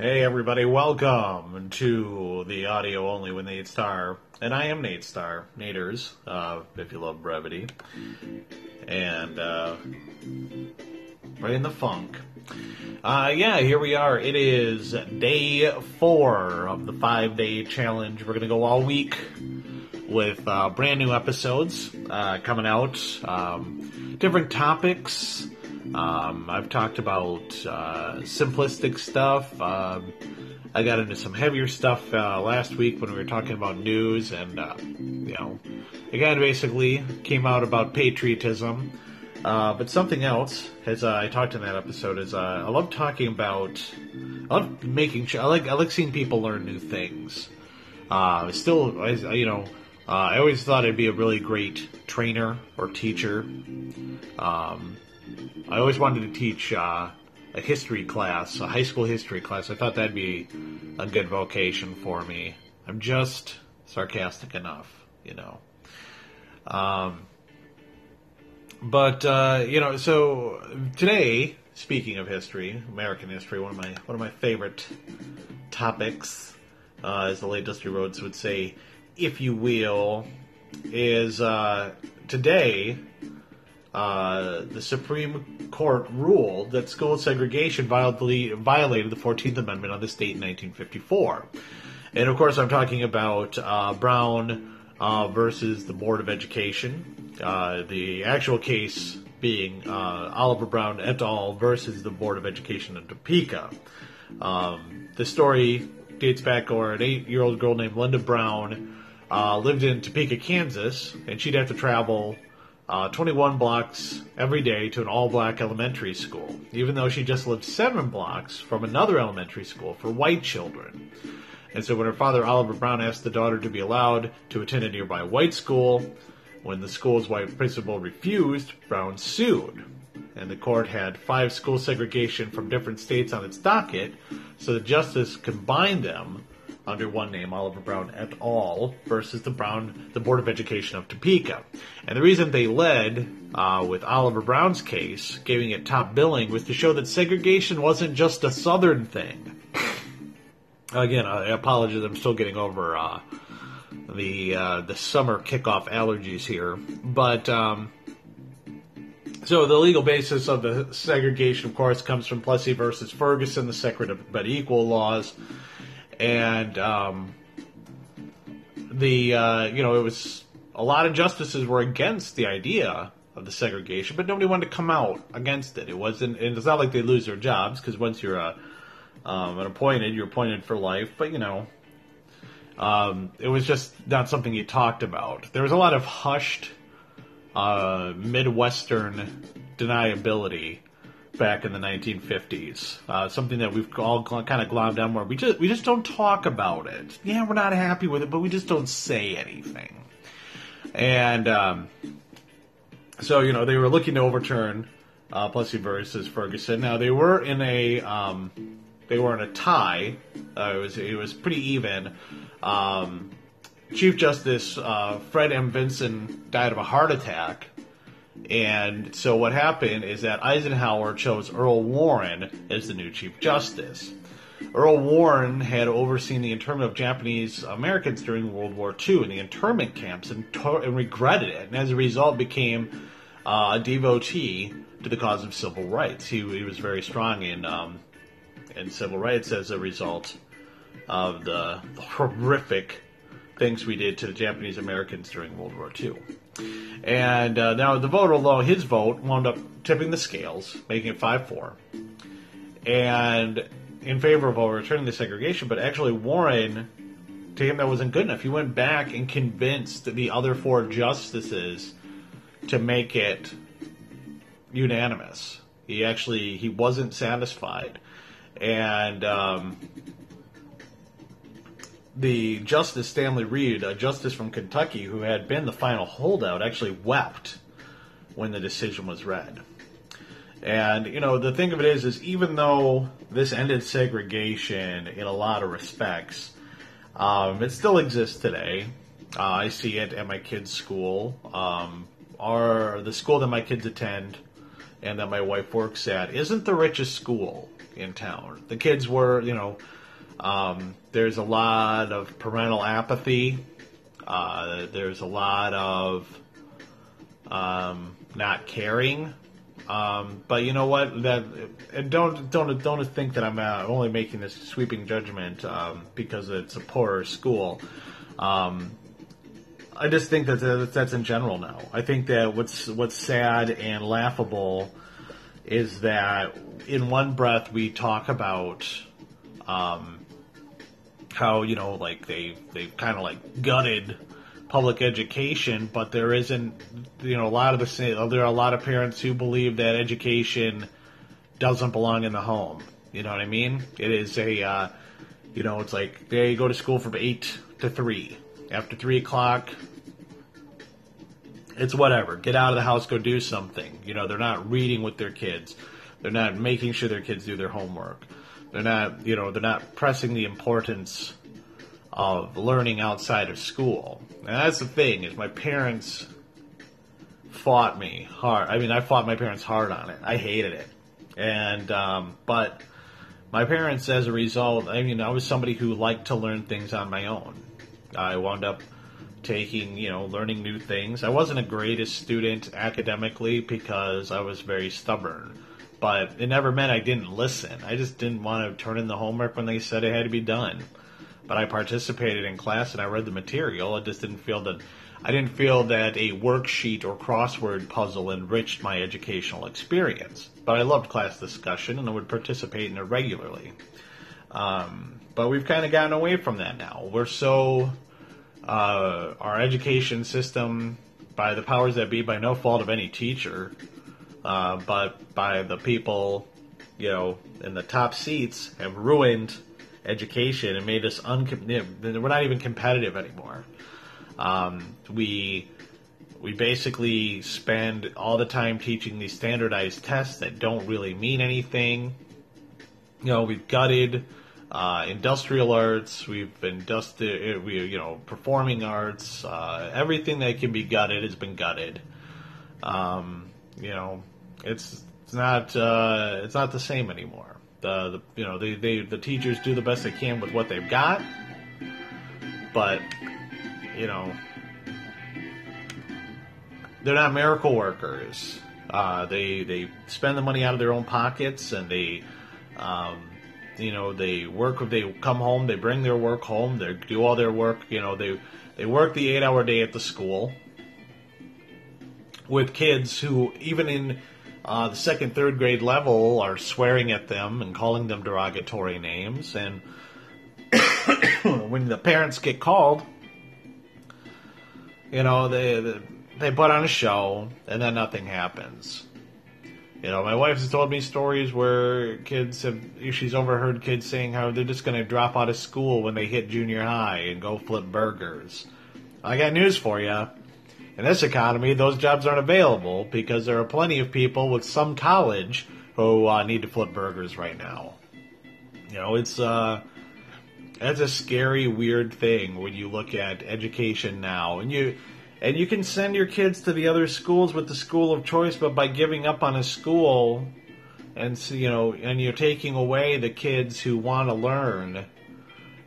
Hey everybody, welcome to the audio only with Nate Star, And I am Nate Star, Naters, uh, if you love brevity. And, uh, in the funk. Uh, yeah, here we are. It is day four of the five day challenge. We're gonna go all week with, uh, brand new episodes, uh, coming out. Um, different topics. Um, I've talked about uh, simplistic stuff. Um, I got into some heavier stuff uh, last week when we were talking about news, and uh, you know, again, basically came out about patriotism. Uh, but something else, as uh, I talked in that episode, is uh, I love talking about, I love making sure, I like I like seeing people learn new things. still, I, you know, I always thought I'd be a really great trainer or teacher. Um, I always wanted to teach uh, a history class, a high school history class. I thought that'd be a good vocation for me. I'm just sarcastic enough, you know. Um, but uh, you know, so today, speaking of history, American history, one of my one of my favorite topics, uh, as the late Dusty Rhodes would say, if you will, is uh, today uh, the Supreme Court ruled that school segregation violated, the 14th Amendment of the state in 1954. And of course, I'm talking about uh, Brown uh, versus the Board of Education. Uh, the actual case being uh, Oliver Brown et al. versus the Board of Education in Topeka. Um, the story dates back where an eight year old girl named Linda Brown lived in Topeka, Kansas, and she'd have to travel uh, 21 blocks every day to an all black elementary school, even though she just lived seven blocks from another elementary school for white children. And so when her father, Oliver Brown, asked the daughter to be allowed to attend a nearby white school, when the school's white principal refused, Brown sued. And the court had five school segregation from different states on its docket, so the justice combined them under one name, Oliver Brown et al., versus the Brown, the Board of Education of Topeka. And the reason they led uh, with Oliver Brown's case, giving it top billing, was to show that segregation wasn't just a Southern thing. Again, I apologize. I'm still getting over uh, the uh, the summer kickoff allergies here, but um, so the legal basis of the segregation, of course, comes from Plessy versus Ferguson, the separate but equal laws and um, the uh, you know it was a lot of justices were against the idea of the segregation, but nobody wanted to come out against it. It wasn't, and it's not like they lose their jobs because once you're a um, an appointed, you're appointed for life. But you know, um, it was just not something you talked about. There was a lot of hushed uh, Midwestern deniability back in the 1950s. Uh, something that we've all kind of glommed down where we just we just don't talk about it. Yeah, we're not happy with it, but we just don't say anything. And um, so you know they were looking to overturn uh, Plessy versus Ferguson. Now they were in a um, they were in a tie. Uh, it was it was pretty even. Um, Chief Justice uh, Fred M. Vinson died of a heart attack and so what happened is that Eisenhower chose Earl Warren as the new Chief Justice. Earl Warren had overseen the internment of Japanese Americans during World War II in the internment camps and, to- and regretted it, and as a result became uh, a devotee to the cause of civil rights. He, he was very strong in um, in civil rights as a result of the, the horrific things we did to the Japanese Americans during World War II. And uh, now the vote, although his vote wound up tipping the scales, making it 5 4, and in favor of overturning the segregation, but actually Warren, to him, that wasn't good enough. He went back and convinced the other four justices to make it unanimous. He actually he wasn't satisfied, and um, the Justice Stanley Reed, a justice from Kentucky who had been the final holdout, actually wept when the decision was read. And you know, the thing of it is, is even though this ended segregation in a lot of respects, um, it still exists today. Uh, I see it at my kids' school. Um, the school that my kids attend and that my wife works at isn't the richest school in town. The kids were, you know, um, there's a lot of parental apathy. Uh, there's a lot of um, not caring. Um, but you know what? That and don't don't don't think that I'm uh, only making this sweeping judgment um, because it's a poorer school. Um, I just think that that's in general now. I think that what's what's sad and laughable is that in one breath we talk about um, how you know like they they kind of like gutted public education, but there isn't you know a lot of the. There are a lot of parents who believe that education doesn't belong in the home. You know what I mean? It is a uh, you know it's like they go to school from eight to three. After three o'clock, it's whatever. Get out of the house, go do something. You know, they're not reading with their kids. They're not making sure their kids do their homework. They're not, you know, they're not pressing the importance of learning outside of school. And that's the thing is my parents fought me hard. I mean, I fought my parents hard on it. I hated it. And um, but my parents, as a result, I mean, I was somebody who liked to learn things on my own. I wound up taking, you know, learning new things. I wasn't a greatest student academically because I was very stubborn, but it never meant I didn't listen. I just didn't want to turn in the homework when they said it had to be done. But I participated in class and I read the material. I just didn't feel that I didn't feel that a worksheet or crossword puzzle enriched my educational experience. But I loved class discussion and I would participate in it regularly. Um, but we've kind of gotten away from that now. We're so uh, our education system, by the powers that be, by no fault of any teacher, uh, but by the people, you know, in the top seats, have ruined education and made us uncom- we're not even competitive anymore. Um, we we basically spend all the time teaching these standardized tests that don't really mean anything. You know, we've gutted uh, industrial arts. We've been dusted. We you know performing arts. Uh, everything that can be gutted has been gutted. Um, you know, it's it's not uh, it's not the same anymore. The, the you know they, they the teachers do the best they can with what they've got, but you know they're not miracle workers. Uh, they they spend the money out of their own pockets and they um, you know they work they come home they bring their work home they do all their work you know they they work the eight hour day at the school with kids who even in uh, the second third grade level are swearing at them and calling them derogatory names and when the parents get called you know they they put on a show and then nothing happens you know, my wife has told me stories where kids have, she's overheard kids saying how they're just going to drop out of school when they hit junior high and go flip burgers. I got news for you. In this economy, those jobs aren't available because there are plenty of people with some college who uh, need to flip burgers right now. You know, it's, uh, that's a scary, weird thing when you look at education now. And you, and you can send your kids to the other schools with the school of choice, but by giving up on a school, and you know, and you're taking away the kids who want to learn,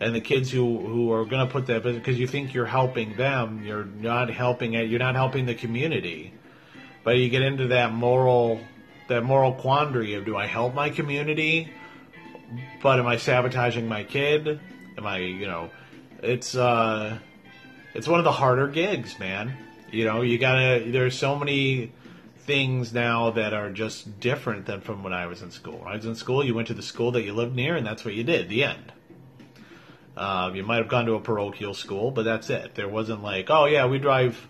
and the kids who who are going to put that because you think you're helping them, you're not helping it. You're not helping the community. But you get into that moral that moral quandary of do I help my community, but am I sabotaging my kid? Am I, you know, it's. uh it's one of the harder gigs, man. You know, you gotta. There's so many things now that are just different than from when I was in school. When I was in school, you went to the school that you lived near, and that's what you did. The end. Uh, you might have gone to a parochial school, but that's it. There wasn't like, oh yeah, we drive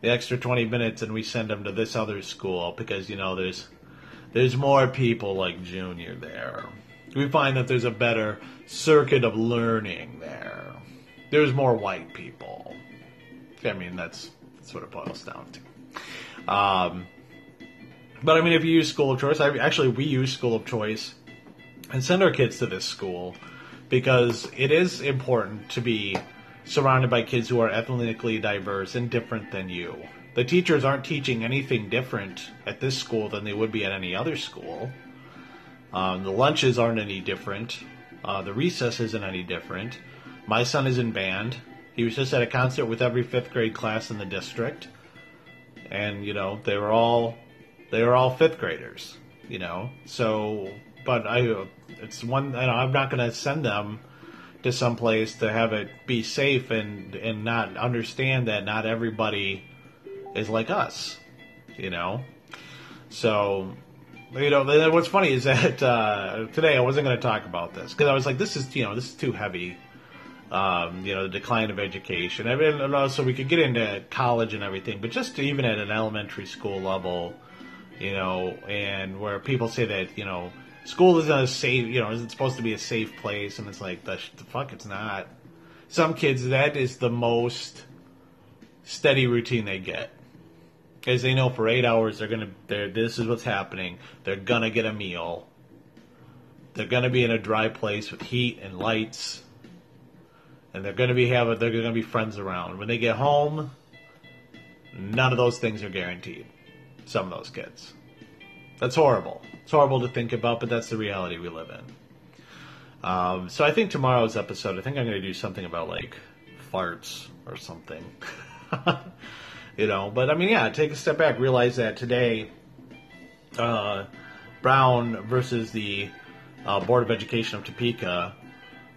the extra 20 minutes and we send them to this other school because you know there's there's more people like Junior there. We find that there's a better circuit of learning there. There's more white people. I mean, that's, that's what it boils down to. Um, but I mean, if you use school of choice, I, actually, we use school of choice and send our kids to this school because it is important to be surrounded by kids who are ethnically diverse and different than you. The teachers aren't teaching anything different at this school than they would be at any other school. Um, the lunches aren't any different. Uh, the recess isn't any different. My son is in band. He was just at a concert with every fifth grade class in the district, and you know they were all they were all fifth graders. You know, so but I it's one. I'm not going to send them to some place to have it be safe and and not understand that not everybody is like us. You know, so you know, what's funny is that uh, today I wasn't going to talk about this because I was like, this is you know this is too heavy. Um, you know, the decline of education. I mean, also we could get into college and everything, but just even at an elementary school level, you know, and where people say that you know school isn't a safe, you know, isn't supposed to be a safe place, and it's like the, the fuck, it's not. Some kids, that is the most steady routine they get. Because they know for eight hours they're gonna they're, this is what's happening. They're gonna get a meal. They're gonna be in a dry place with heat and lights. And they're gonna be having they're gonna be friends around. When they get home none of those things are guaranteed. Some of those kids that's horrible it's horrible to think about but that's the reality we live in um, so i think tomorrow's episode i think i'm gonna do something about like farts or something you know. But I mean, yeah, take a step back, realize that today, uh, Brown versus the uh, Board of Education of Topeka,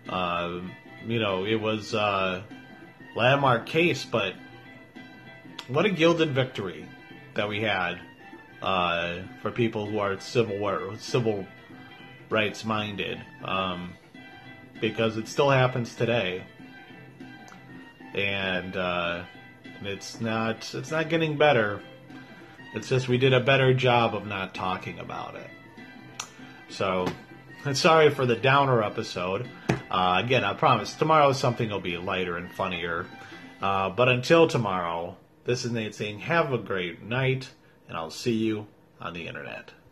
uh, you know, it was a landmark case, but what a gilded victory that we had uh, for people who are civil war, civil rights minded, um, because it still happens today, and uh, it's not it's not getting better. It's just we did a better job of not talking about it. So, sorry for the downer episode. Uh, again, I promise tomorrow something will be lighter and funnier. Uh, but until tomorrow, this is Nate saying have a great night, and I'll see you on the internet.